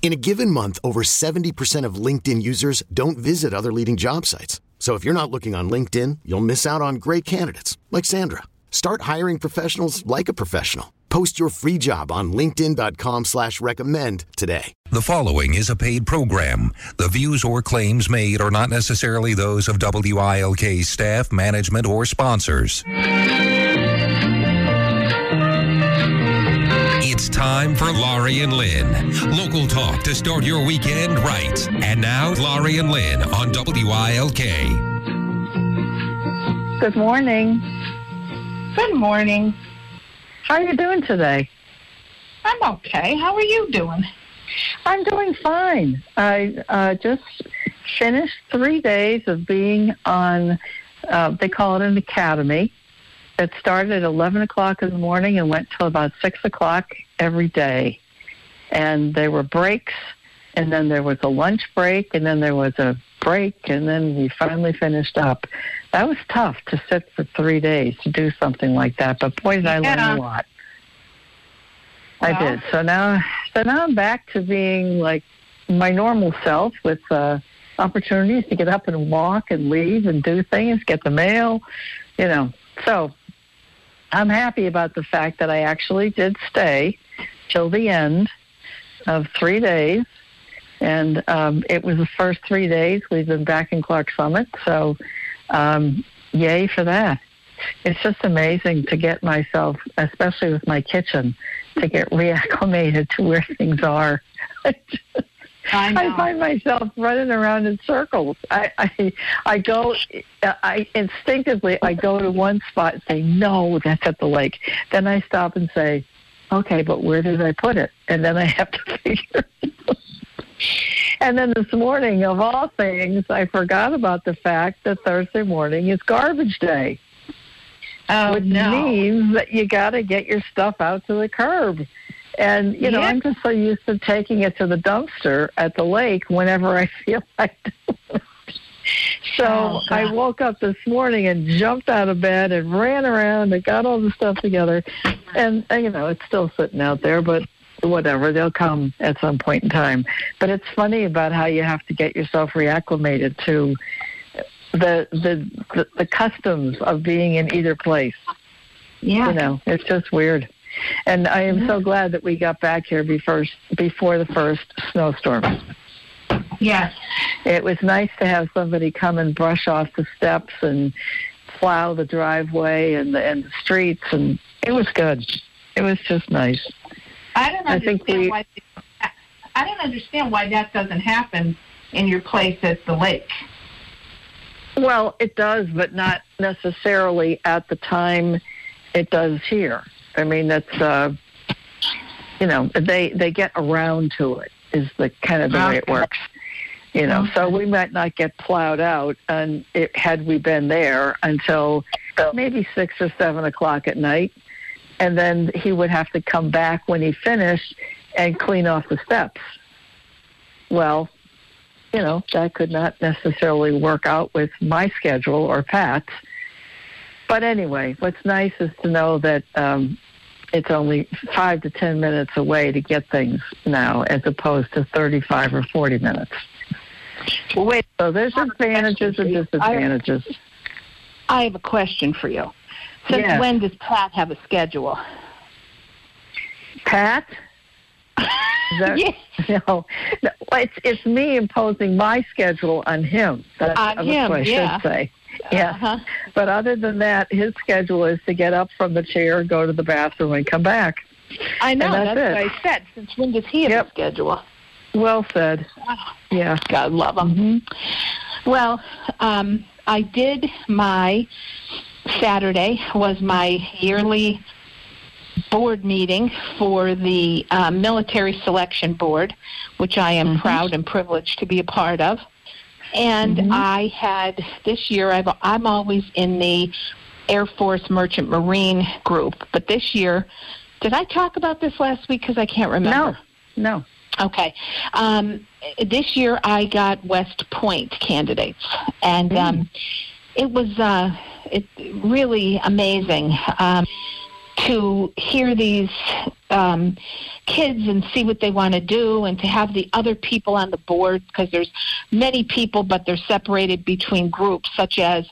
In a given month, over 70% of LinkedIn users don't visit other leading job sites. So if you're not looking on LinkedIn, you'll miss out on great candidates like Sandra. Start hiring professionals like a professional. Post your free job on linkedin.com slash recommend today. The following is a paid program. The views or claims made are not necessarily those of WILK staff, management, or sponsors. It's time for Laurie and Lynn. Local talk to start your weekend right. And now, Laurie and Lynn on WILK. Good morning. Good morning. How are you doing today? I'm okay. How are you doing? I'm doing fine. I uh, just finished three days of being on, uh, they call it an academy. It started at 11 o'clock in the morning and went till about 6 o'clock every day. And there were breaks, and then there was a lunch break, and then there was a break, and then we finally finished up. That was tough to sit for three days to do something like that, but boy, did I Yeah. learn a lot. I Well- did. So now, so now I'm back to being like my normal self with uh, opportunities to get up and walk and leave and do things, get the mail, you know. So I'm happy about the fact that I actually did stay till the end of three days. And um, it was the first three days we've been back in Clarks Summit. So, um, yay for that. It's just amazing to get myself, especially with my kitchen, to get reacclimated to where things are. I. I find myself running around in circles. I, I, I go, I instinctively, I go to one spot and say, no, that's at the lake. Then I stop and say, okay, but where did I put it? And then I have to figure. it out. and then this morning, of all things, I forgot about the fact that Thursday morning is garbage day, oh, which no. means that you got to get your stuff out to the curb. And you know, Yeah. I'm just so used to taking it to the dumpster at the lake whenever I feel like doing it. So Oh, I woke up this morning and jumped out of bed and ran around and got all the stuff together. And, and you know, it's still sitting out there, but whatever, they'll come at some point in time. But it's funny about how you have to get yourself reacclimated to the the the, the customs of being in either place Yeah. you know, it's just weird. And I am so glad that we got back here before before the first snowstorm. Yes. It was nice to have somebody come and brush off the steps and plow the driveway and the and the streets, and it was good. It was just nice. I don't I think understand we- why. I don't understand why that doesn't happen in your place at the lake. Well, it does, but not necessarily at the time it does here. I mean, that's uh, you know, they they get around to it is the kind of the way it works. You know, so we might not get plowed out, and it, had we been there until maybe six or seven o'clock at night, and then he would have to come back when he finished and clean off the steps. Well, you know, that could not necessarily work out with my schedule or Pat's. But anyway, what's nice is to know that um, it's only five to ten minutes away to get things now, as opposed to 35 or 40 minutes. Well, wait. So there's advantages and disadvantages. I have a question for you. Since Yes. when does Pat have a schedule? Pat? That- Yes. No, no, it's it's me imposing my schedule on him. That's On him, what I yeah. should say. Yes. Uh-huh. But other than that, his schedule is to get up from the chair, go to the bathroom, and come back. I know. And that's That's, what I said. Since when does he have Yep. a schedule? Well said. Yeah. God love him. Mm-hmm. Well, um, I did my Saturday was my yearly board meeting for the uh, military selection board, which I am Mhm. proud and privileged to be a part of. And Mhm. I had this year. I've, I'm always in the Air Force Merchant Marine group, but this year, did I talk about this last week? Because I can't remember. No. No. Okay. Um, this year I got West Point candidates, and um, it was uh, it really amazing um, to hear these um, kids and see what they want to do, and to have the other people on the board because there's many people, but they're separated between groups such as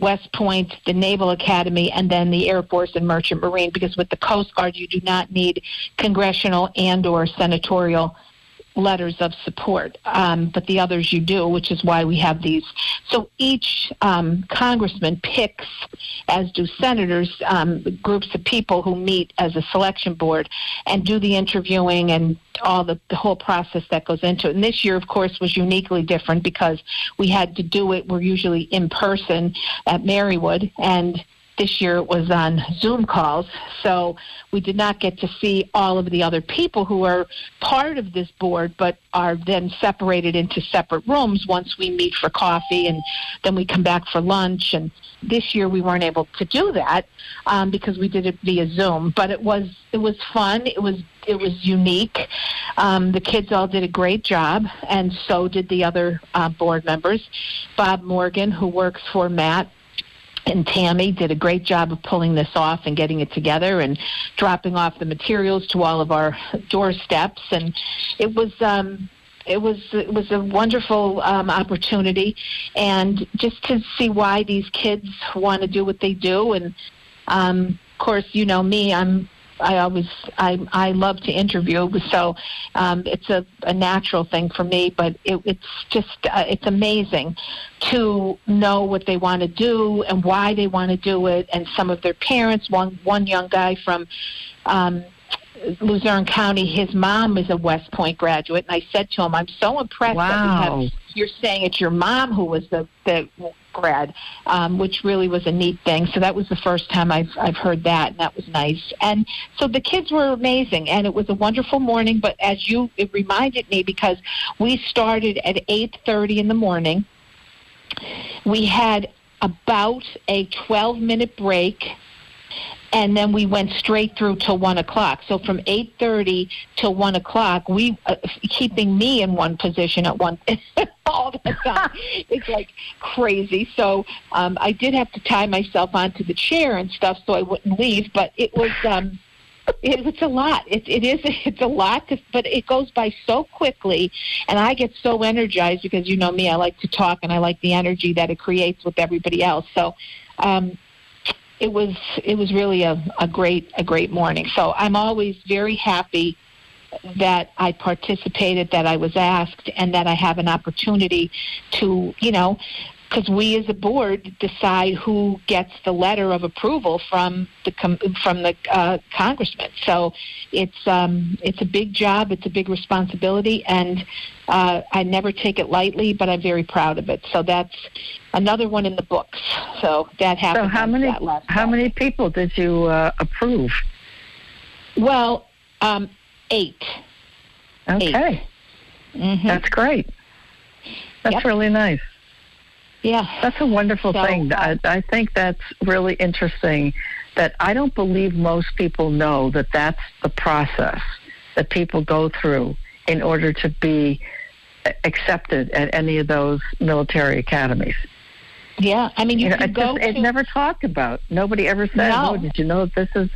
West Point, the Naval Academy, and then the Air Force and Merchant Marine. Because with the Coast Guard, you do not need congressional and/or senatorial letters of support, um, but the others you do, which is why we have these. So each um, congressman picks, as do senators, um, groups of people who meet as a selection board and do the interviewing and all the, the whole process that goes into it. And this year, of course, was uniquely different because we had to do it. We're usually in person at Marywood, and this year it was on Zoom calls, so we did not get to see all of the other people who are part of this board, but are then separated into separate rooms once we meet for coffee and then we come back for lunch. And this year we weren't able to do that um, because we did it via Zoom, but it was it was fun. It was it was unique. Um, the kids all did a great job, and so did the other uh, board members. Bob Morgan, who works for Matt, and Tammy did a great job of pulling this off and getting it together and dropping off the materials to all of our doorsteps. And it was um it was it was a wonderful um, opportunity. And just to see why these kids want to do what they do. And um of course you know me I'm I always I I love to interview, so um, it's a, a natural thing for me. But it, it's just uh, it's amazing to know what they want to do and why they want to do it, and some of their parents. One one young guy from. Um, Luzerne County, his mom is a West Point graduate, and I said to him, "I'm so impressed that we Wow. have you're saying it's your mom who was the the grad, um, which really was a neat thing. So that was the first time I've I've heard that, and that was nice. And so the kids were amazing, and it was a wonderful morning. But as you, it reminded me because we started at eight thirty in the morning. We had about a twelve minute break and then we went straight through till one o'clock. So from eight thirty till one o'clock, we uh, keeping me in one position at one all the time. it's like crazy. So um, I did have to tie myself onto the chair and stuff so I wouldn't leave. But it was. Um, it, it's a lot. It, it is. It's a lot, to, but it goes by so quickly, and I get so energized because you know me. I like to talk, and I like the energy that it creates with everybody else. So, um, it was it was really a, a great a great morning. So I'm always very happy that I participated, that I was asked, and that I have an opportunity to, you know, because we as a board decide who gets the letter of approval from the com- from the uh, congressman. So it's um, it's a big job, it's a big responsibility, and uh, I never take it lightly. But I'm very proud of it. So that's another one in the books. So that happened. So how many that last how many people did you uh, approve? Well, um, eight. Okay, Mm-hmm. that's great. That's Yep. really nice. yeah. That's a wonderful So, thing. uh, I, I think that's really interesting. That I don't believe most people know that that's the process that people go through in order to be accepted at any of those military academies. Yeah. I mean, you, You know, can it, go just, it's never talked about. Nobody ever said, No. "Oh, did you know that this is?"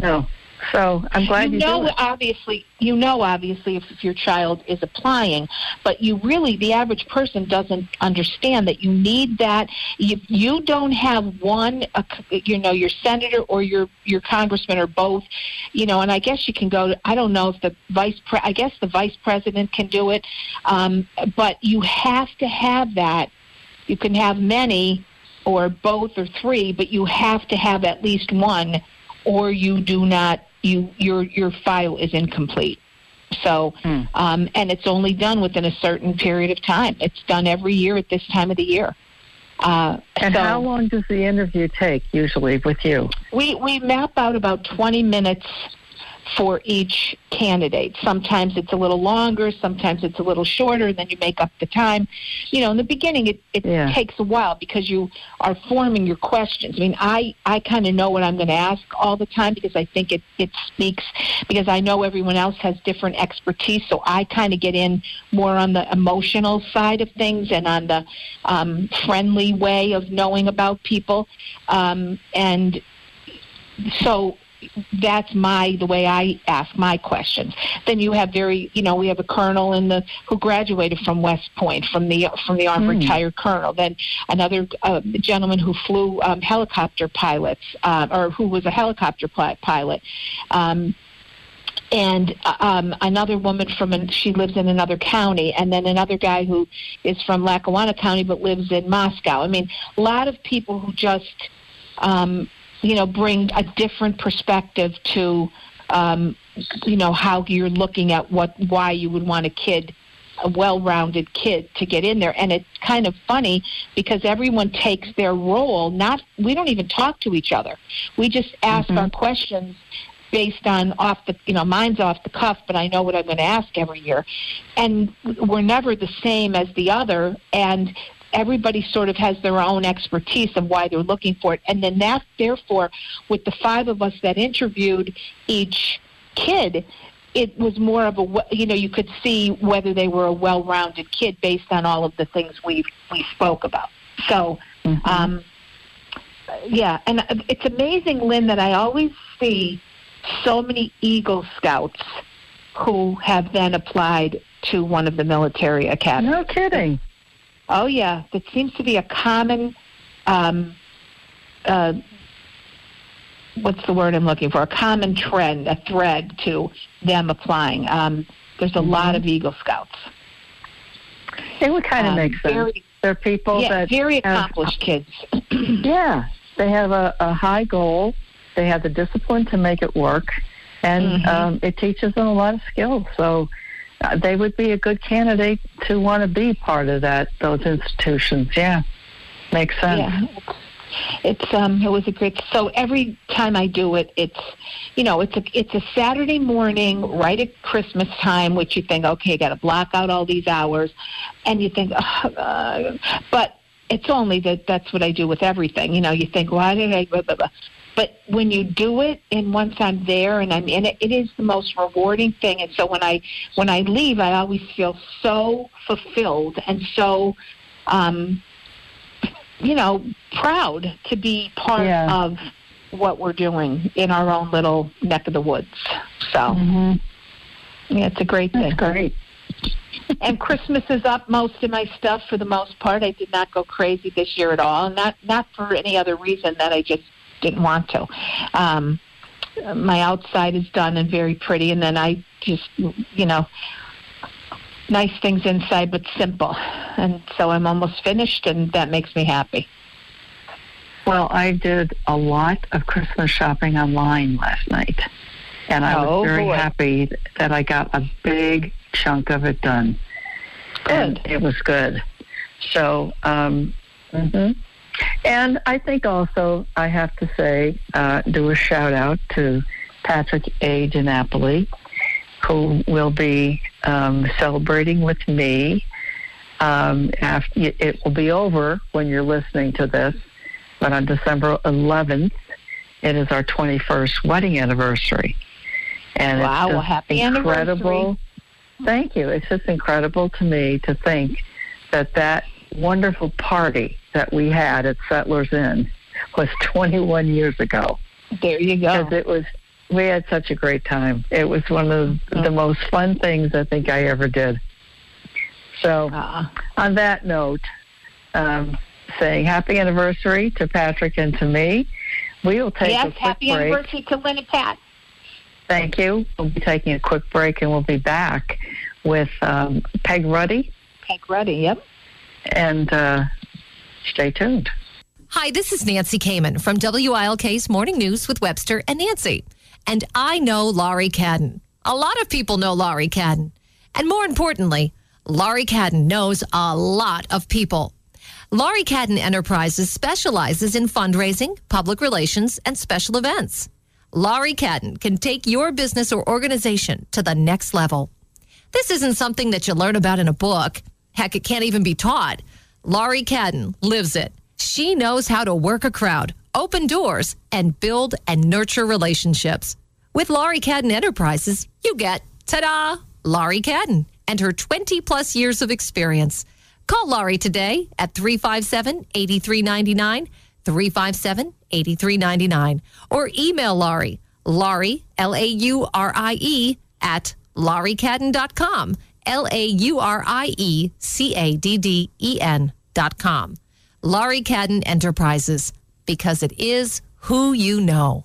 No. So I'm glad you, you know, obviously, you know, obviously, if, if your child is applying, but you really, the average person doesn't understand that you need that. If you don't have one, uh, you know, your senator or your your congressman or both, you know, and I guess you can go. To, I don't know if the vice, pre- I guess the vice president can do it, um, but you have to have that. You can have many, or both or three, but you have to have at least one or you do not you your your file is incomplete. So, Hmm. um, and it's only done within a certain period of time. It's done every year at this time of the year. Uh, And so how long does the interview take usually with you? we we map out about 20 minutes for each candidate. Sometimes it's a little longer, sometimes it's a little shorter, then you make up the time. You know, in the beginning it, it Yeah. takes a while because you are forming your questions. I mean, I, I kind of know what I'm going to ask all the time because I think it, it speaks, because I know everyone else has different expertise, so I kind of get in more on the emotional side of things and on the um, friendly way of knowing about people. Um, and so that's my the way I ask my questions. Then you have very you know we have a colonel in the who graduated from West Point from the from the armed Hmm. retired colonel. Then another uh, gentleman who flew um, helicopter pilots uh, or who was a helicopter pi- pilot. Um, and um, another woman from an, she lives in another county, and then another guy who is from Lackawanna County but lives in Moscow. I mean, a lot of people who just um, you know bring a different perspective to um, you know how you're looking at what why you would want a kid a well-rounded kid to get in there. And it's kind of funny because everyone takes their role not we don't even talk to each other. We just ask our questions based on off the you know mine's off the cuff but i know what i'm going to ask every year. And we're never the same as the other. And everybody sort of has their own expertise of why they're looking for it. And then that therefore with the five of us that interviewed each kid it was more of a you know you could see whether they were a well-rounded kid based on all of the things we we spoke about. So um yeah and it's amazing lynn that i always see so many eagle scouts who have then applied to one of the military academies. No kidding. Oh yeah, that seems to be a common. Um, uh, what's the word I'm looking for? A common trend, a thread to them applying. Um, there's a lot of Eagle Scouts. It would kind of Um, make sense. very- They're people yeah, that very have- accomplished kids. yeah, they have a, a high goal. They have the discipline to make it work, and Mhm. um, it teaches them a lot of skills. So uh, they would be a good candidate to want to be part of that those institutions. Yeah, makes sense. Yeah. It's um it was a great so every time I do it it's you know it's a it's a Saturday morning right at Christmas time which you think okay got to block out all these hours and you think oh, uh, but it's only that that's what I do with everything you know you think why did I blah, blah, blah. But when you do it and once I'm there and I'm in it it is the most rewarding thing and so when I when I leave I always feel so fulfilled and so um you know, proud to be part Yeah. of what we're doing in our own little neck of the woods. So, hmm yeah, it's a great That's thing. great. And Christmas is up. Most of my stuff, for the most part, I did not go crazy this year at all. Not not for any other reason that I just didn't want to. Um, my outside is done and very pretty, and then I just, you know, nice things inside, but simple. And so I'm almost finished, and that makes me happy. Well, I did a lot of Christmas shopping online last night, and I Oh, was very boy. happy that I got a big chunk of it done. And it was good. So, um, mhm. And I think also I have to say, uh, do a shout out to Patrick A. DiNapoli, who will be um, celebrating with me. Um, after it will be over when you're listening to this, but on December 11th, it is our 21st wedding anniversary. And Wow, it's well, happy incredible. Thank you. It's just incredible to me to think that that wonderful party that we had at Settlers Inn was 21 years ago. There you go. Because it was, we had such a great time. It was one of the most fun things I think I ever did. So, Uh, on that note, um, saying happy anniversary to Patrick and to me. We will take a yes, quick happy break. anniversary to Lynn and Pat. Thank you. We'll be taking a quick break and we'll be back with um, Peg Ruddy. Peg Ruddy, yep. And uh, stay tuned. Hi, this is Nancy Kman from WILK's Morning News with Webster and Nancy. And I know Laurie Cadden. A lot of people know Laurie Cadden. And more importantly, Laurie Cadden knows a lot of people. Laurie Cadden Enterprises specializes in fundraising, public relations, and special events. Laurie Cadden can take your business or organization to the next level. This isn't something that you learn about in a book. Heck, it can't even be taught. Laurie Cadden lives it. She knows how to work a crowd, open doors, and build and nurture relationships. With Laurie Cadden Enterprises, you get, ta da, Laurie Cadden and her 20 plus years of experience. Call Laurie today at 357 8399, 357 8399, or email Laurie, Laurie, L A U R I E, at lauriecadden.com, L A U R I E C A D D E N.com. Laurie Cadden Enterprises, because it is who you know.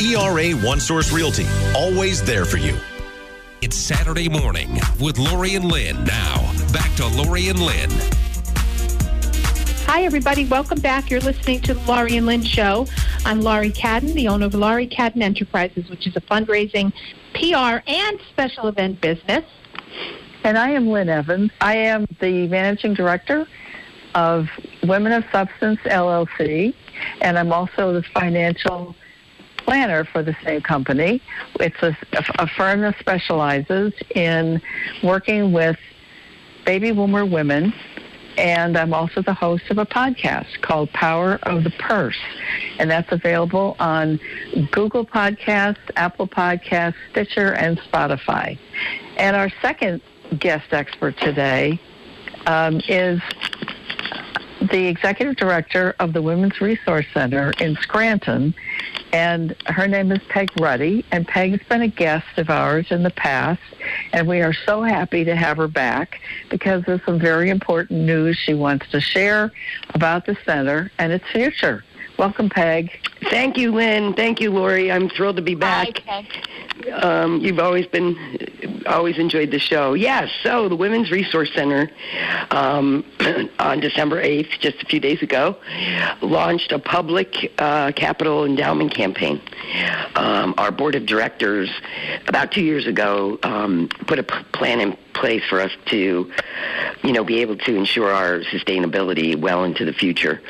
ERA One Source Realty, always there for you. It's Saturday morning with Laurie and Lynn. Now, back to Laurie and Lynn. Hi, everybody. Welcome back. You're listening to the Laurie and Lynn Show. I'm Laurie Cadden, the owner of Laurie Cadden Enterprises, which is a fundraising, PR, and special event business. And I am Lynn Evans. I am the managing director of Women of Substance LLC, and I'm also the financial planner for the same company. It's a, a firm that specializes in working with baby boomer women and I'm also the host of a podcast called Power of the Purse, and that's available on Google Podcasts, Apple Podcasts, Stitcher, and Spotify. And our second guest expert today um, is the executive director of the Women's Resource Center in Scranton, and her name is Peg Ruddy. And Peg's been a guest of ours in the past, and we are so happy to have her back because there's some very important news she wants to share about the center and its future. Welcome, Peg. Thank you, Lynn. Thank you, Laurie. I'm thrilled to be back. Hi, Um, you've always been, always enjoyed the show. Yes. So the Women's Resource Center, um, on December 8th, just a few days ago, launched a public uh, capital endowment campaign. Um, our board of directors, about two years ago, um, put a plan in place for us to, you know, be able to ensure our sustainability well into the future,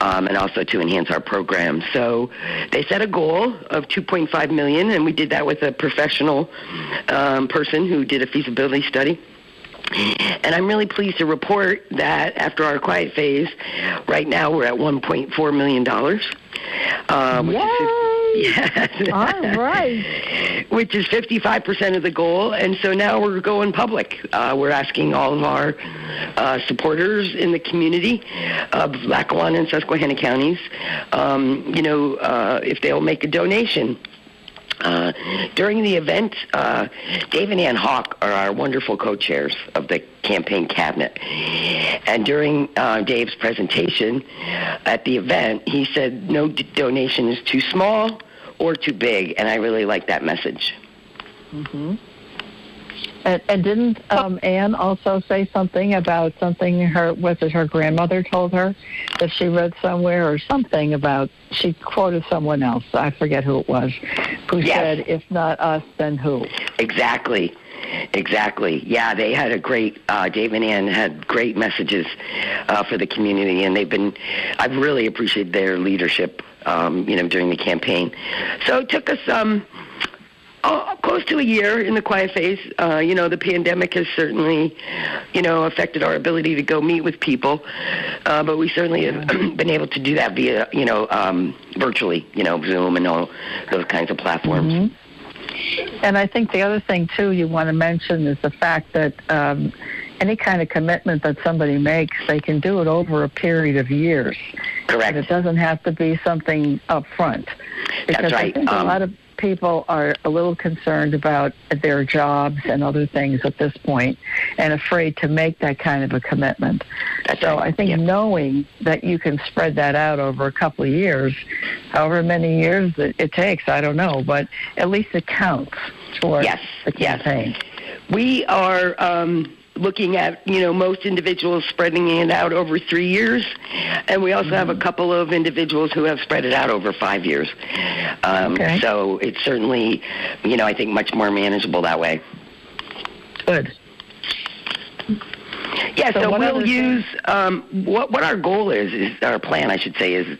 um, and also to enhance our program. So they set a goal of 2.5 million, and we did that with a professional um, person who did a feasibility study. And I'm really pleased to report that after our quiet phase, right now we're at 1.4 million dollars. Which is Yes. All right. Which is 55% of the goal. And so now we're going public. Uh, we're asking all of our uh, supporters in the community of Lackawanna and Susquehanna counties, um, you know, uh, if they'll make a donation. Uh, during the event, uh, Dave and Ann Hawk are our wonderful co-chairs of the campaign cabinet. And during uh, Dave's presentation at the event, he said no d- donation is too small or too big, and I really like that message. And And, and didn't um, Anne also say something about something her was it her grandmother told her that she read somewhere or something about she quoted someone else I forget who it was who Yes. said if not us then who Exactly. Exactly. Yeah, they had a great. Uh, Dave and Ann had great messages uh, for the community, and they've been. I've really appreciated their leadership. Um, you know, during the campaign. So it took us um, oh, close to a year in the quiet phase. Uh, you know, the pandemic has certainly, you know, affected our ability to go meet with people, uh, but we certainly have been able to do that via, you know, um, virtually. You know, Zoom and all those kinds of platforms. And I think the other thing too you want to mention is the fact that um, any kind of commitment that somebody makes, they can do it over a period of years. Correct. And it doesn't have to be something up front. Because right. I think Um, a lot of people are a little concerned about their jobs and other things at this point and afraid to make that kind of a commitment. That's so right. I think knowing that you can spread that out over a couple of years, however many years it, it takes, I don't know, but at least it counts towards Yes, the yes. We are um, looking at, you know, most individuals spreading it out over three years, and we also have a couple of individuals who have spread it out over five years. Um, Okay. So it's certainly, you know, I think much more manageable that way. Good. Yeah, So so, we'll use um, what what our goal is is our plan, I should say, is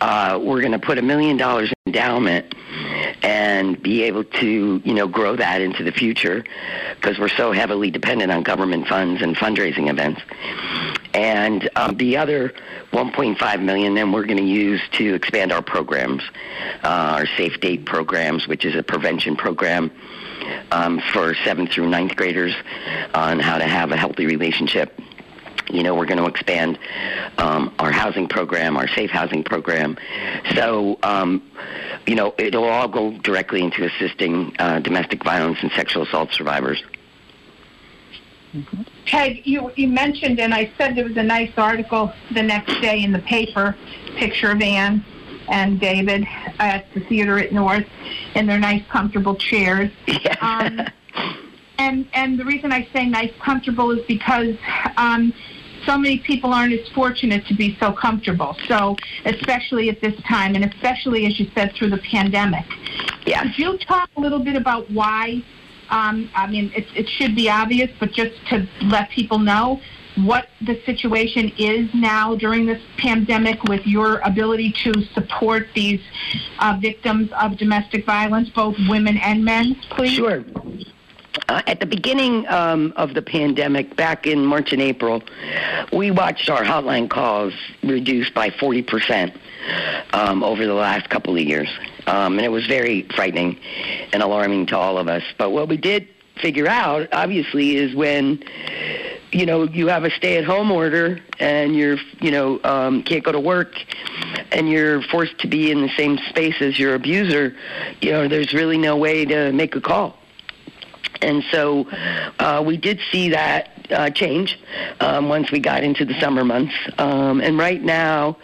uh, we're going to put a million dollars endowment and be able to you know grow that into the future because we're so heavily dependent on government funds and fundraising events. And um, the other 1.5 million, then we're going to use to expand our programs, uh, our Safe Date programs, which is a prevention program um, for seventh through ninth graders on how to have a healthy relationship. You know, we're going to expand um, our housing program, our safe housing program. So, um, you know, it'll all go directly into assisting uh, domestic violence and sexual assault survivors. Peg, you, you mentioned, and I said there was a nice article the next day in the paper, picture of Ann and David at the theater at North in their nice, comfortable chairs. Yes. Um, and and the reason I say nice, comfortable is because um, so many people aren't as fortunate to be so comfortable. So especially at this time, and especially as you said through the pandemic. Yeah. Could you talk a little bit about why? Um, I mean, it, it should be obvious, but just to let people know what the situation is now during this pandemic with your ability to support these uh, victims of domestic violence, both women and men, please. Sure. Uh, at the beginning um, of the pandemic, back in March and April, we watched our hotline calls reduced by 40% um, over the last couple of years. Um, and it was very frightening and alarming to all of us. But what we did figure out, obviously, is when you know you have a stay-at-home order and you're you know um, can't go to work and you're forced to be in the same space as your abuser. You know, there's really no way to make a call. And so uh, we did see that uh, change um, once we got into the summer months. Um, and right now,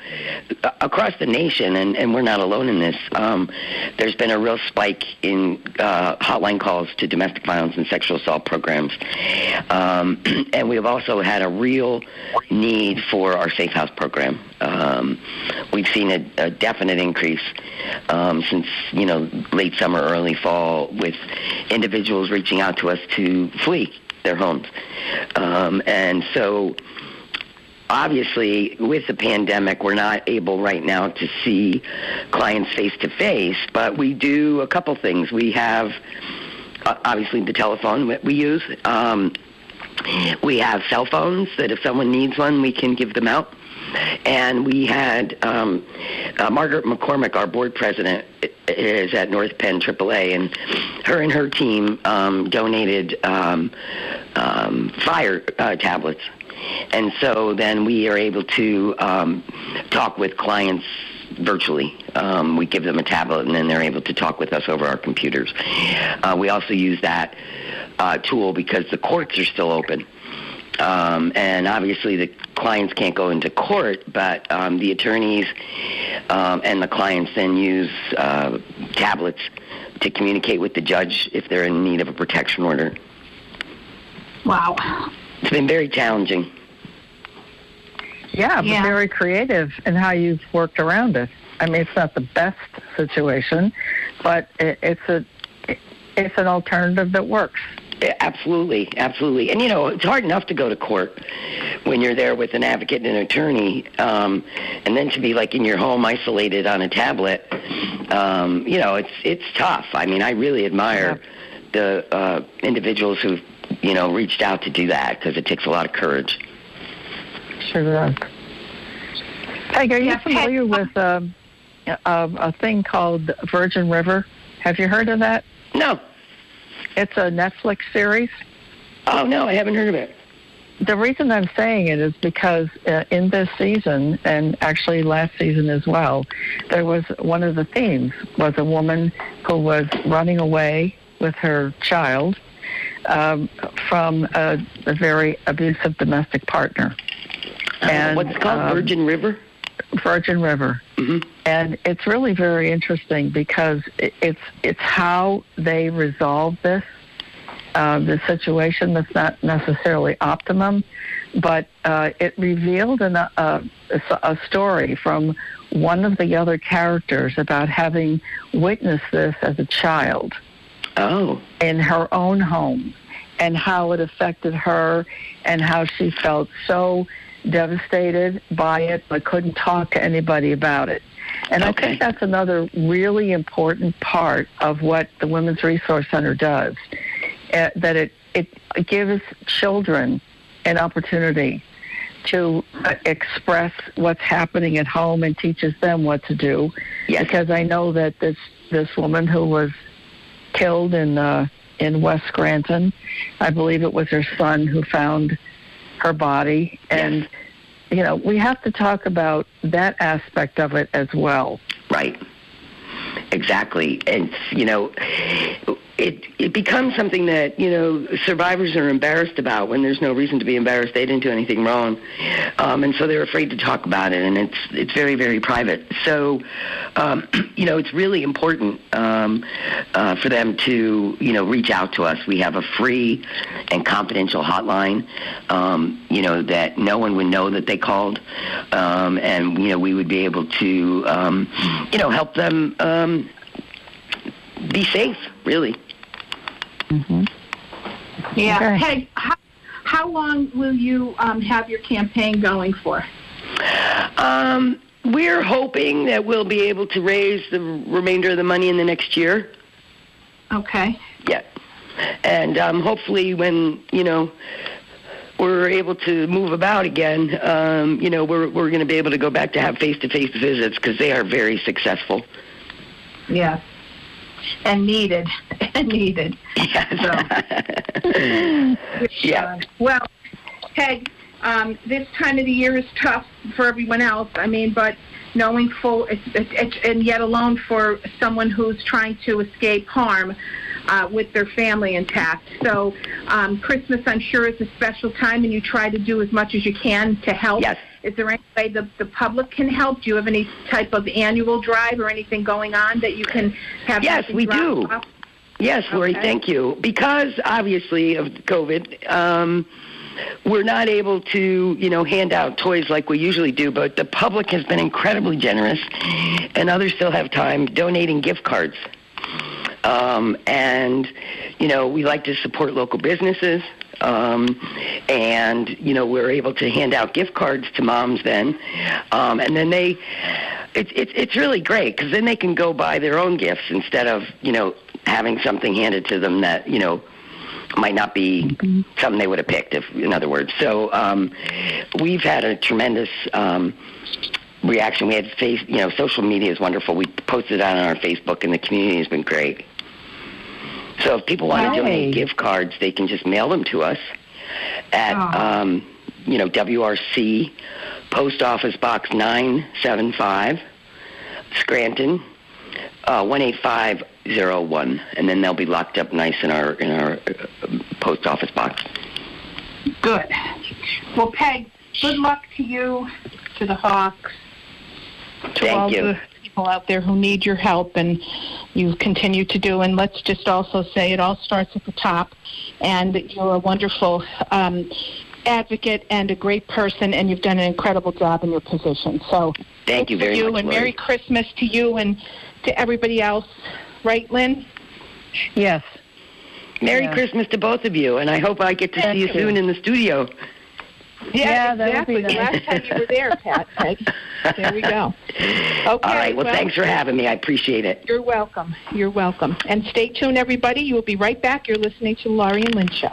uh, across the nation, and, and we're not alone in this, um, there's been a real spike in uh, hotline calls to domestic violence and sexual assault programs. Um, and we've also had a real need for our Safe House program. Um, we've seen a, a definite increase um, since you know late summer, early fall, with individuals reaching out to us to flee their homes, um, and so obviously with the pandemic we're not able right now to see clients face to face but we do a couple things. We have uh, obviously the telephone that we use. Um, we have cell phones that if someone needs one we can give them out and we had um, uh, Margaret McCormick, our board president, is at North Penn AAA, and her and her team um, donated um, um, fire uh, tablets. And so then we are able to um, talk with clients virtually. Um, we give them a tablet, and then they're able to talk with us over our computers. Uh, we also use that uh, tool because the courts are still open. Um, and obviously, the clients can't go into court, but um, the attorneys um, and the clients then use uh, tablets to communicate with the judge if they're in need of a protection order. Wow. It's been very challenging. Yeah, but Yeah. very creative in how you've worked around it. I mean, it's not the best situation, but it, it's a it, it's an alternative that works. Yeah, Absolutely, absolutely. And you know, it's hard enough to go to court when you're there with an advocate and an attorney, um, and then to be like in your home, isolated on a tablet. Um, you know, it's it's tough. I mean, I really admire the uh, individuals who've you know reached out to do that because it takes a lot of courage. Sure does. Peg, are you Yeah, Peg- familiar with um, a, a thing called Virgin River? Have you heard of that? No, It's a Netflix series. oh no, I haven't heard of it. The reason I'm saying it is because uh, in this season, and actually last season as well, there was one of the themes was a woman who was running away with her child um, from a, a very abusive domestic partner. And, What's it called? um, Virgin River. Virgin River. hmm and it's really very interesting because it- it's it's how they resolve this uh, the situation that's not necessarily optimum, but uh, it revealed an, uh, a, a story from one of the other characters about having witnessed this as a child Oh, in her own home and how it affected her and how she felt. So devastated by it but couldn't talk to anybody about it. And I think that's another really important part of what the Women's Resource Center does, uh, that it, it gives children an opportunity to uh, express what's happening at home and teaches them what to do. Yes. Because I know that this, this woman who was killed in uh, in West Scranton. I believe it was her son who found her body, and you know we have to talk about that aspect of it as well. Right. Exactly. And you know, it it becomes something that, you know, survivors are embarrassed about when there's no reason to be embarrassed. They didn't do anything wrong. Um, and so they're afraid to talk about it and it's it's very, very private. So um, you know, it's really important um, uh, for them to, you know, reach out to us. We have a free and confidential hotline, um, you know, that no one would know that they called. Um, and, you know, we would be able to, um, you know, help them be safe, really. Mhm. Yeah. Okay. Peg, how, how long will you um, have your campaign going for? Um, we're hoping that we'll be able to raise the remainder of the money in the next year. Okay. Yeah. And um, hopefully, when, you know, we're able to move about again, um, you know, we're, we're going to be able to go back to have face to face visits because they are very successful. Yeah. And needed. And needed. yeah. Well, Peg, um, this time of the year is tough for everyone else. I mean, but knowing full, it's, it's, it's, and yet alone for someone who's trying to escape harm uh, with their family intact. So um, Christmas, I'm sure, is a special time, and you try to do as much as you can to help. Yes. Is there any way the, the public can help? Do you have any type of annual drive or anything going on that you can have? Yes, we do. off? Yes, Laurie, Okay. thank you. Because obviously of COVID, um, we're not able to, you know, hand out toys like we usually do, but the public has been incredibly generous, and others still have time donating gift cards. Um, and, you know, we like to support local businesses. Um, and, you know, we're able to hand out gift cards to moms then. Um, and then they, it's it's it's really great because then they can go buy their own gifts instead of, you know, having something handed to them that, you know, might not be something they would have picked, if, in other words. So um, we've had a tremendous um, reaction. We had face, you know, social media is wonderful. We posted on our Facebook, and the community has been great. So if people want to donate gift cards, they can just mail them to us at, um, you know, WRC, Post Office Box 975, Scranton, uh, 18501, and then they'll be locked up nice in our in our uh, post office box. Good. Well, Peg, good luck to you, to the Hawks, to Thank all you. the people out there who need your help, and you continue to do. And let's just also say it all starts at the top, and you're a wonderful um, advocate and a great person, and you've done an incredible job in your position. So Thank you very you much, and Laurie. Merry Christmas to you and to everybody else. Right, Lynn? Yes. Merry Yeah. Christmas to both of you, and I hope I get to Thank see you you. soon in the studio. Yeah, Yeah, that would be exactly. The last time you were there, Pat. Peg. There we go. Okay. All right. Well, thanks for having me. I appreciate it. You're welcome. You're welcome. And stay tuned, everybody. You will be right back. You're listening to the Laurie and Lynn Show.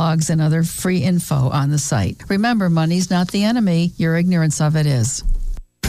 and other free info on the site. Remember, money's not the enemy, your ignorance of it is.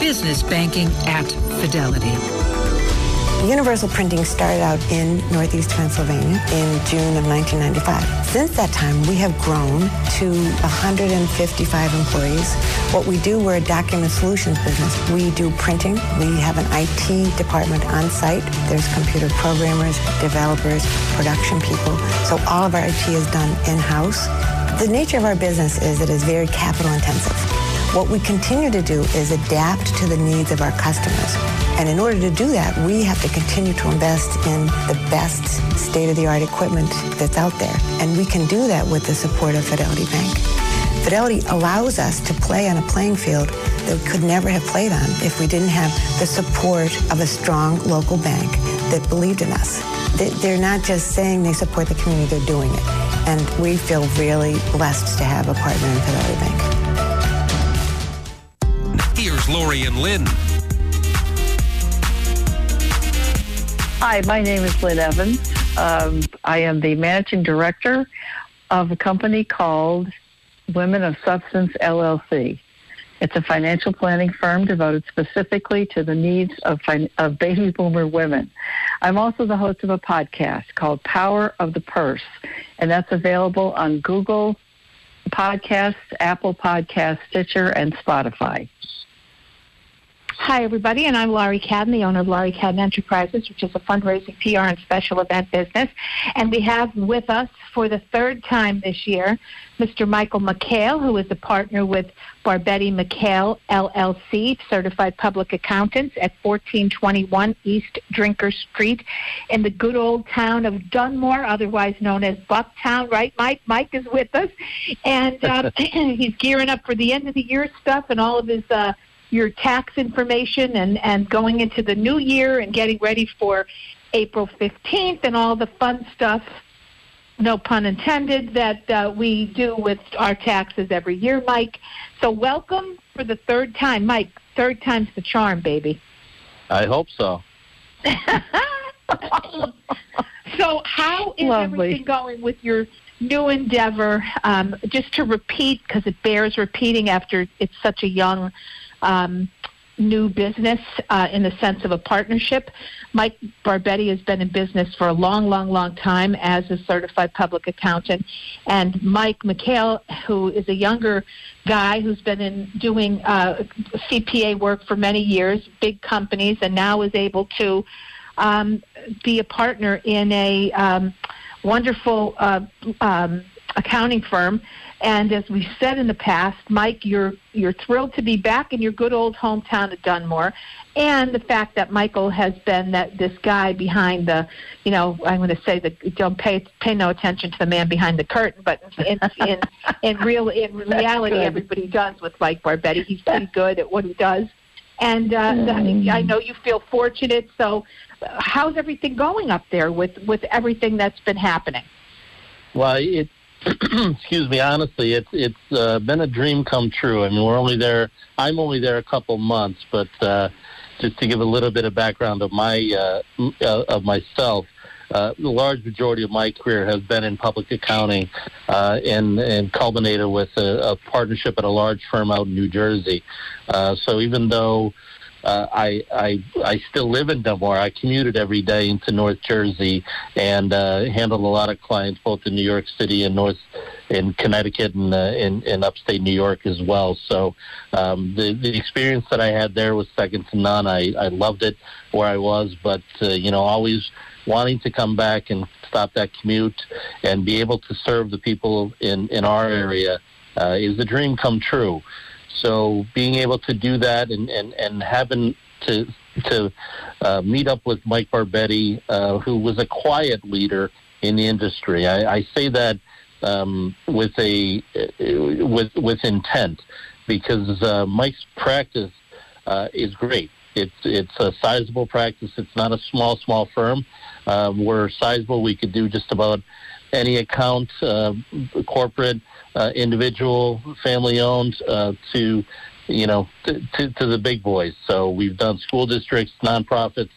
Business banking at Fidelity. Universal Printing started out in Northeast Pennsylvania in June of 1995. Since that time, we have grown to 155 employees. What we do, we're a document solutions business. We do printing. We have an IT department on site. There's computer programmers, developers, production people. So all of our IT is done in-house. The nature of our business is it is very capital intensive. What we continue to do is adapt to the needs of our customers. And in order to do that, we have to continue to invest in the best state-of-the-art equipment that's out there. And we can do that with the support of Fidelity Bank. Fidelity allows us to play on a playing field that we could never have played on if we didn't have the support of a strong local bank that believed in us. They- They're not just saying they support the community, they're doing it. And we feel really blessed to have a partner in Fidelity Bank. Laurie and Lynn. Hi, my name is Lynn Evans. Um, I am the managing director of a company called Women of Substance LLC. It's a financial planning firm devoted specifically to the needs of, fin- of baby boomer women. I'm also the host of a podcast called Power of the Purse, and that's available on Google Podcasts, Apple Podcasts, Stitcher, and Spotify. Hi, everybody, and I'm Laurie Cadden, the owner of Laurie Cadden Enterprises, which is a fundraising PR and special event business. And we have with us for the third time this year Mr. Michael McHale, who is a partner with Barbetti McHale LLC, certified public accountants at 1421 East Drinker Street in the good old town of Dunmore, otherwise known as Bucktown, right, Mike? Mike is with us, and um, he's gearing up for the end of the year stuff and all of his. Uh, your tax information and, and going into the new year and getting ready for April 15th and all the fun stuff, no pun intended, that uh, we do with our taxes every year, Mike. So welcome for the third time. Mike, third time's the charm, baby. I hope so. so, how is Lovely. everything going with your new endeavor? Um, just to repeat, because it bears repeating after it's such a young um, new business uh, in the sense of a partnership. Mike Barbetti has been in business for a long, long, long time as a certified public accountant, and Mike McHale, who is a younger guy who's been in doing uh, CPA work for many years, big companies, and now is able to um, be a partner in a um, wonderful uh, um, accounting firm. And as we said in the past, Mike, you're you're thrilled to be back in your good old hometown of Dunmore, and the fact that Michael has been that this guy behind the, you know, I'm going to say that don't pay pay no attention to the man behind the curtain, but in in in real in reality, everybody does with Mike Barbetti. He's pretty good at what he does, and uh, Mm. I know you feel fortunate. So, uh, how's everything going up there with with everything that's been happening? Well, it excuse me. Honestly, it's it's uh, been a dream come true. I mean, we're only there. I'm only there a couple months, but uh, just to give a little bit of background of my uh, uh, of myself. Uh, the large majority of my career has been in public accounting, uh, and and culminated with a, a partnership at a large firm out in New Jersey. Uh, so even though uh, I, I I still live in Dunmore. I commuted every day into North Jersey and uh, handled a lot of clients both in New York City and North in Connecticut and uh, in, in upstate New York as well. So um, the the experience that I had there was second to none. I, I loved it where I was, but uh, you know always wanting to come back and stop that commute and be able to serve the people in in our area uh, is a dream come true. So being able to do that and, and, and having to to uh, meet up with Mike Barbetti, uh, who was a quiet leader in the industry. I, I say that um, with a uh, with with intent because uh, Mike's practice uh, is great. It's it's a sizable practice. It's not a small small firm. Um, we're sizable. We could do just about any account, uh, corporate, uh, individual, family owned, uh, to you know to, to, to the big boys. So we've done school districts, nonprofits,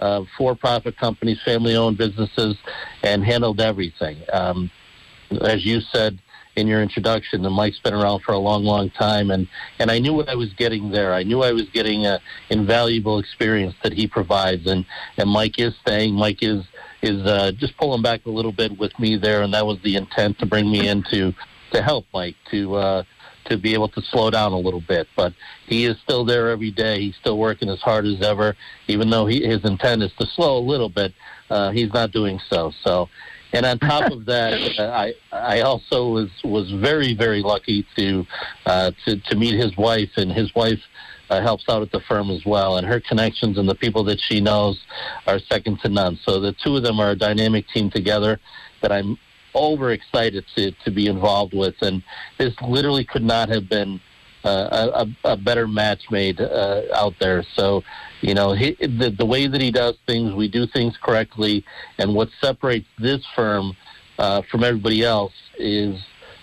uh, for-profit companies, family-owned businesses, and handled everything. Um, as you said in your introduction, the Mike's been around for a long, long time, and and I knew what I was getting there. I knew I was getting a invaluable experience that he provides, and and Mike is staying. Mike is is uh, just pulling back a little bit with me there, and that was the intent to bring me in to help Mike to. Uh, to be able to slow down a little bit, but he is still there every day. He's still working as hard as ever, even though he, his intent is to slow a little bit. Uh, he's not doing so. So, and on top of that, uh, I I also was was very very lucky to uh, to to meet his wife, and his wife uh, helps out at the firm as well, and her connections and the people that she knows are second to none. So the two of them are a dynamic team together that I'm overexcited to to be involved with, and this literally could not have been. Uh, a, a better match made uh, out there. So, you know, he, the, the way that he does things, we do things correctly, and what separates this firm uh, from everybody else is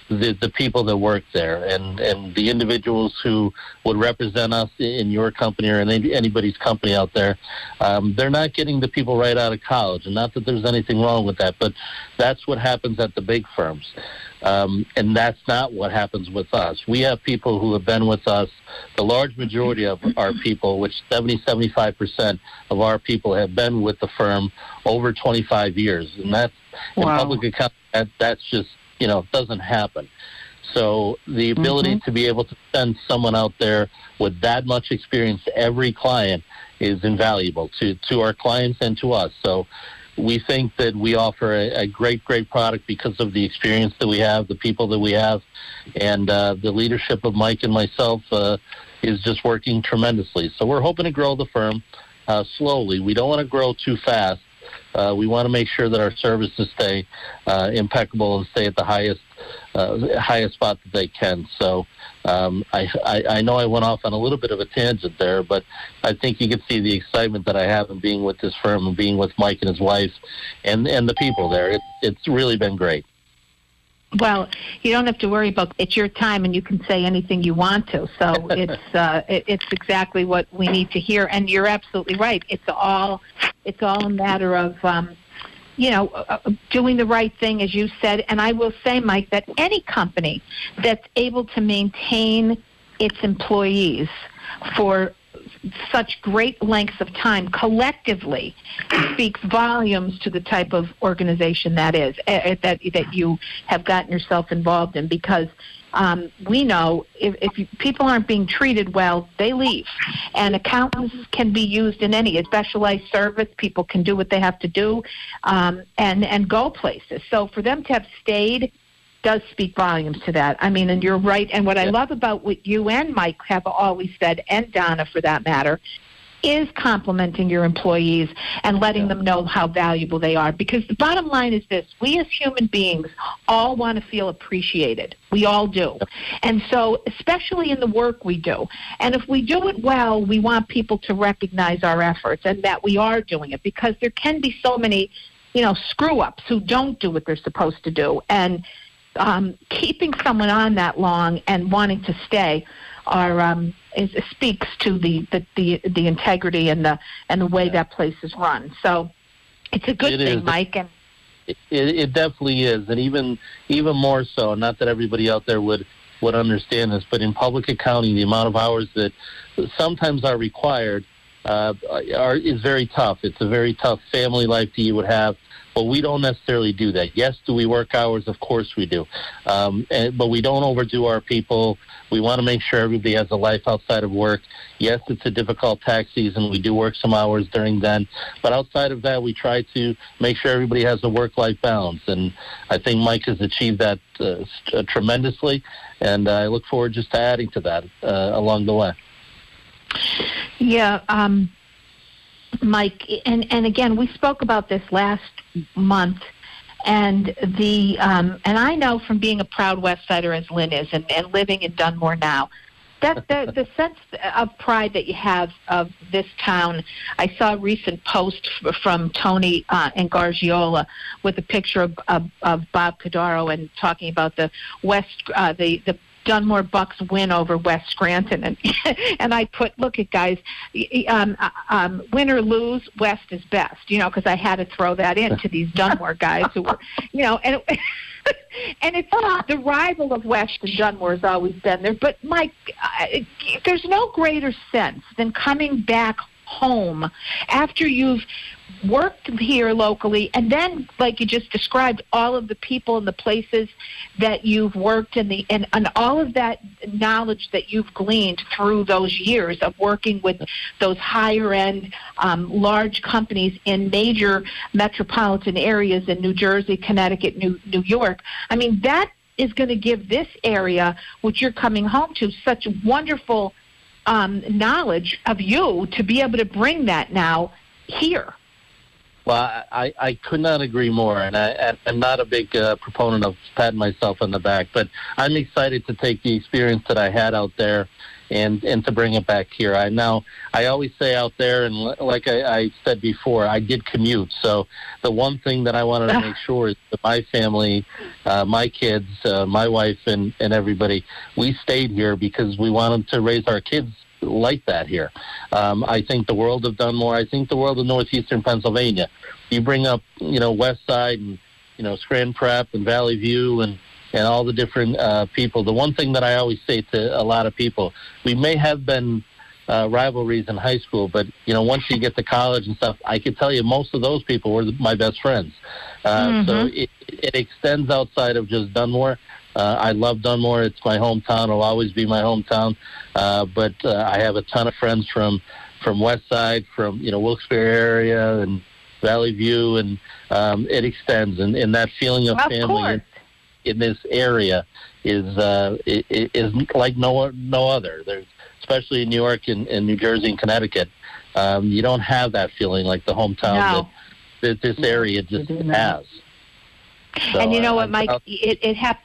the the people that work there and and the individuals who would represent us in your company or in any, anybody's company out there. Um, they're not getting the people right out of college, and not that there's anything wrong with that, but that's what happens at the big firms. Um, and that's not what happens with us. We have people who have been with us. The large majority of our people, which 70, 75% of our people have been with the firm over 25 years. And that's in public account, that, that's just, you know, doesn't happen. So the ability to be able to send someone out there with that much experience to every client is invaluable to, to our clients and to us. So we think that we offer a, a great, great product because of the experience that we have, the people that we have, and uh, the leadership of Mike and myself uh, is just working tremendously. So we're hoping to grow the firm uh, slowly. We don't want to grow too fast. Uh, we want to make sure that our services stay uh, impeccable and stay at the highest uh, highest spot that they can. So um, I, I, I know I went off on a little bit of a tangent there, but I think you can see the excitement that I have in being with this firm and being with Mike and his wife and and the people there. It, it's really been great. Well, you don't have to worry about it's your time, and you can say anything you want to. So it's uh, it, it's exactly what we need to hear. And you're absolutely right. It's all it's all a matter of. Um, you know, uh, uh, doing the right thing, as you said. And I will say, Mike, that any company that's able to maintain its employees for such great lengths of time collectively speaks volumes to the type of organization that is uh, that that you have gotten yourself involved in because um, we know if, if you, people aren't being treated well, they leave. And accountants can be used in any specialized service. People can do what they have to do um, and and go places. So for them to have stayed does speak volumes to that. I mean, and you're right. And what I love about what you and Mike have always said, and Donna for that matter, is complimenting your employees and letting them know how valuable they are. Because the bottom line is this we as human beings all want to feel appreciated. We all do. And so, especially in the work we do. And if we do it well, we want people to recognize our efforts and that we are doing it because there can be so many, you know, screw ups who don't do what they're supposed to do. And um, keeping someone on that long and wanting to stay are um, is, speaks to the, the, the, the integrity and the and the way that place is run. So it's a good It thing, is. Mike. And It, it definitely is, and even even more so. Not that everybody out there would would understand this, but in public accounting, the amount of hours that sometimes are required uh, are is very tough. It's a very tough family life that you would have. But we don't necessarily do that. Yes, do we work hours? Of course we do. Um, and, but we don't overdo our people. We want to make sure everybody has a life outside of work. Yes, it's a difficult tax season. We do work some hours during then. But outside of that, we try to make sure everybody has a work-life balance. And I think Mike has achieved that uh, tremendously. And I look forward just to adding to that uh, along the way. Yeah, um, Mike, and and again, we spoke about this last month, and the um, and I know from being a proud West Sider as Lynn is, and, and living in Dunmore now, that the the sense of pride that you have of this town. I saw a recent post from Tony uh, and Gargiola with a picture of, of, of Bob Cadaro and talking about the West uh, the the Dunmore Bucks win over West Scranton, and and I put, look at guys, um, uh, um, win or lose, West is best, you know, because I had to throw that in to these Dunmore guys who were, you know, and. and it's the rival of West and Dunmore has always been there. But Mike, uh, there's no greater sense than coming back home after you've worked here locally and then like you just described all of the people and the places that you've worked and the and, and all of that knowledge that you've gleaned through those years of working with those higher end um, large companies in major metropolitan areas in New Jersey, Connecticut, New New York. I mean that is going to give this area which you're coming home to such wonderful um, knowledge of you to be able to bring that now here. Well, I, I could not agree more, and I, I'm not a big uh, proponent of patting myself on the back, but I'm excited to take the experience that I had out there and and to bring it back here. I now I always say out there, and like I, I said before, I did commute. So the one thing that I wanted to make sure is that my family, uh, my kids, uh, my wife, and and everybody, we stayed here because we wanted to raise our kids like that here. Um, I think the world of Dunmore. I think the world of northeastern Pennsylvania. You bring up, you know, West Side and you know Scranton Prep and Valley View and and all the different uh, people. The one thing that I always say to a lot of people, we may have been uh, rivalries in high school, but you know, once you get to college and stuff, I can tell you most of those people were my best friends. Uh, So Mhm. it, it extends outside of just Dunmore. Uh, I love Dunmore. It's my hometown. It'll always be my hometown. Uh, but uh, I have a ton of friends from from West Side, from you know Wilkes-Barre area, and Valley View, and um, it extends. And, and that feeling of, family in, in this area is uh, is like no no other. There's especially in New York and, and New Jersey and Connecticut. Um, you don't have that feeling like the hometown No. that, that this area just has. So, and you know what, Mike? It it hap-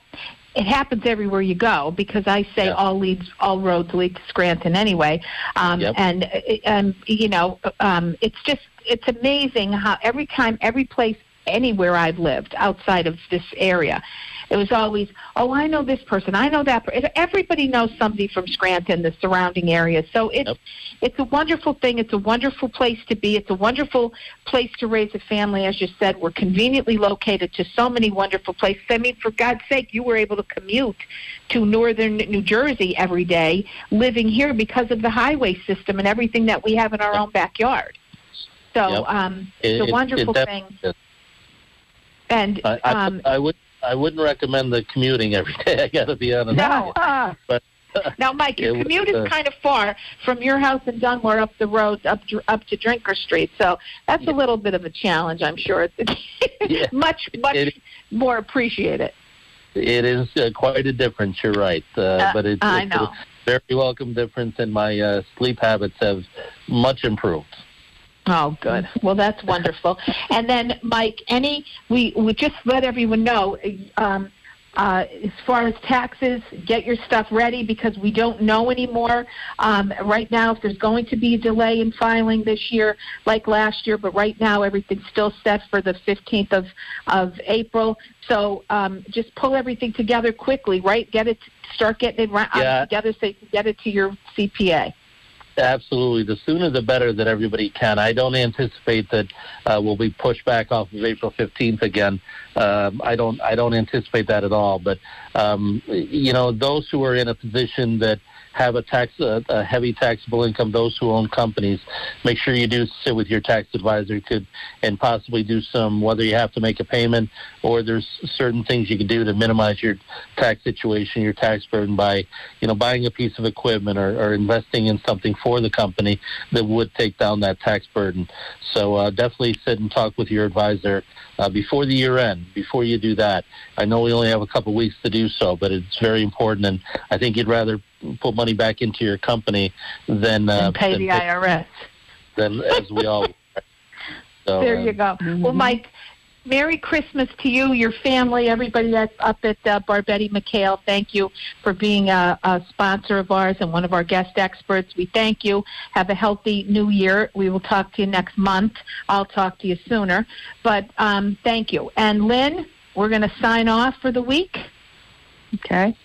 it happens everywhere you go because I say all leads, all roads lead to Scranton anyway. Um, Yep. And uh, um, you know, um, it's just it's amazing how every time, every place, anywhere I've lived outside of this area, It was always, oh, I know this person, I know that. Per-. Everybody knows somebody from Scranton, the surrounding area. So it's Yep. it's a wonderful thing. It's a wonderful place to be. It's a wonderful place to raise a family. As you said, we're conveniently located to so many wonderful places. I mean, for God's sake, you were able to commute to northern New Jersey every day, living here because of the highway system and everything that we have in our own backyard. So Yep. um, it's it- a wonderful it thing. is. And I, I, um, I would I wouldn't recommend the commuting every day. I got to be honest. no, But Now, Mike, your It was, commute uh, is kind of far from your house in Dunmore up the road up to, up to Drinker Street, so that's a little bit of a challenge. I'm sure it's much much It- more appreciated. It is uh, quite a difference. You're right, uh, Uh, but it's, I it's know. a very welcome difference, and my uh, sleep habits have much improved. Oh, good. Well, that's wonderful. and then, Mike, any we we just let everyone know. Um, uh, as far as taxes, get your stuff ready because we don't know anymore. Um, right now, if there's going to be a delay in filing this year, like last year, but right now everything's still set for the 15th of, of April. So um, just pull everything together quickly, right? Get it, start getting it Yeah. together so you can get it to your CPA. Absolutely. The sooner the better that everybody can. I don't anticipate that uh, we'll be pushed back off of April 15th again. Um, I don't. I don't anticipate that at all. But um, you know, those who are in a position that have a tax a, a heavy taxable income, those who own companies, make sure you do sit with your tax advisor could and possibly do some whether you have to make a payment or there's certain things you can do to minimize your tax situation, your tax burden by you know buying a piece of equipment or, or investing in something for the company that would take down that tax burden. So uh, definitely sit and talk with your advisor uh, before the year end. Before you do that, I know we only have a couple weeks to do so, but it's very important, and I think you'd rather put money back into your company than uh, pay than the IRS. Then, as we all. So, there you go. Well, Mike, Merry Christmas to you, your family, everybody that's up at uh, Barbetti McHale. Thank you for being a, a sponsor of ours and one of our guest experts. We thank you. Have a healthy new year. We will talk to you next month. I'll talk to you sooner. But um, thank you. And Lynn, we're going to sign off for the week. Okay.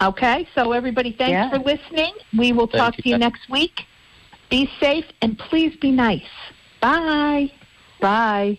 Okay, so everybody, thanks Yeah. for listening. We will Thank talk you, to you Kat. next week. Be safe and please be nice. Bye. Bye.